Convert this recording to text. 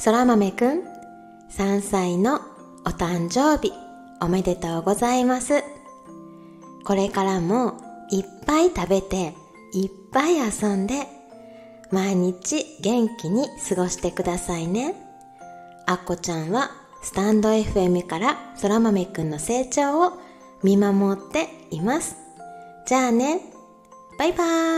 そら豆くん、3歳のお誕生日おめでとうございます。これからもいっぱい食べて、いっぱい遊んで、毎日元気に過ごしてくださいね。あっこちゃんはスタンド FM からそら豆くんの成長を見守っています。じゃあね、バイバーイ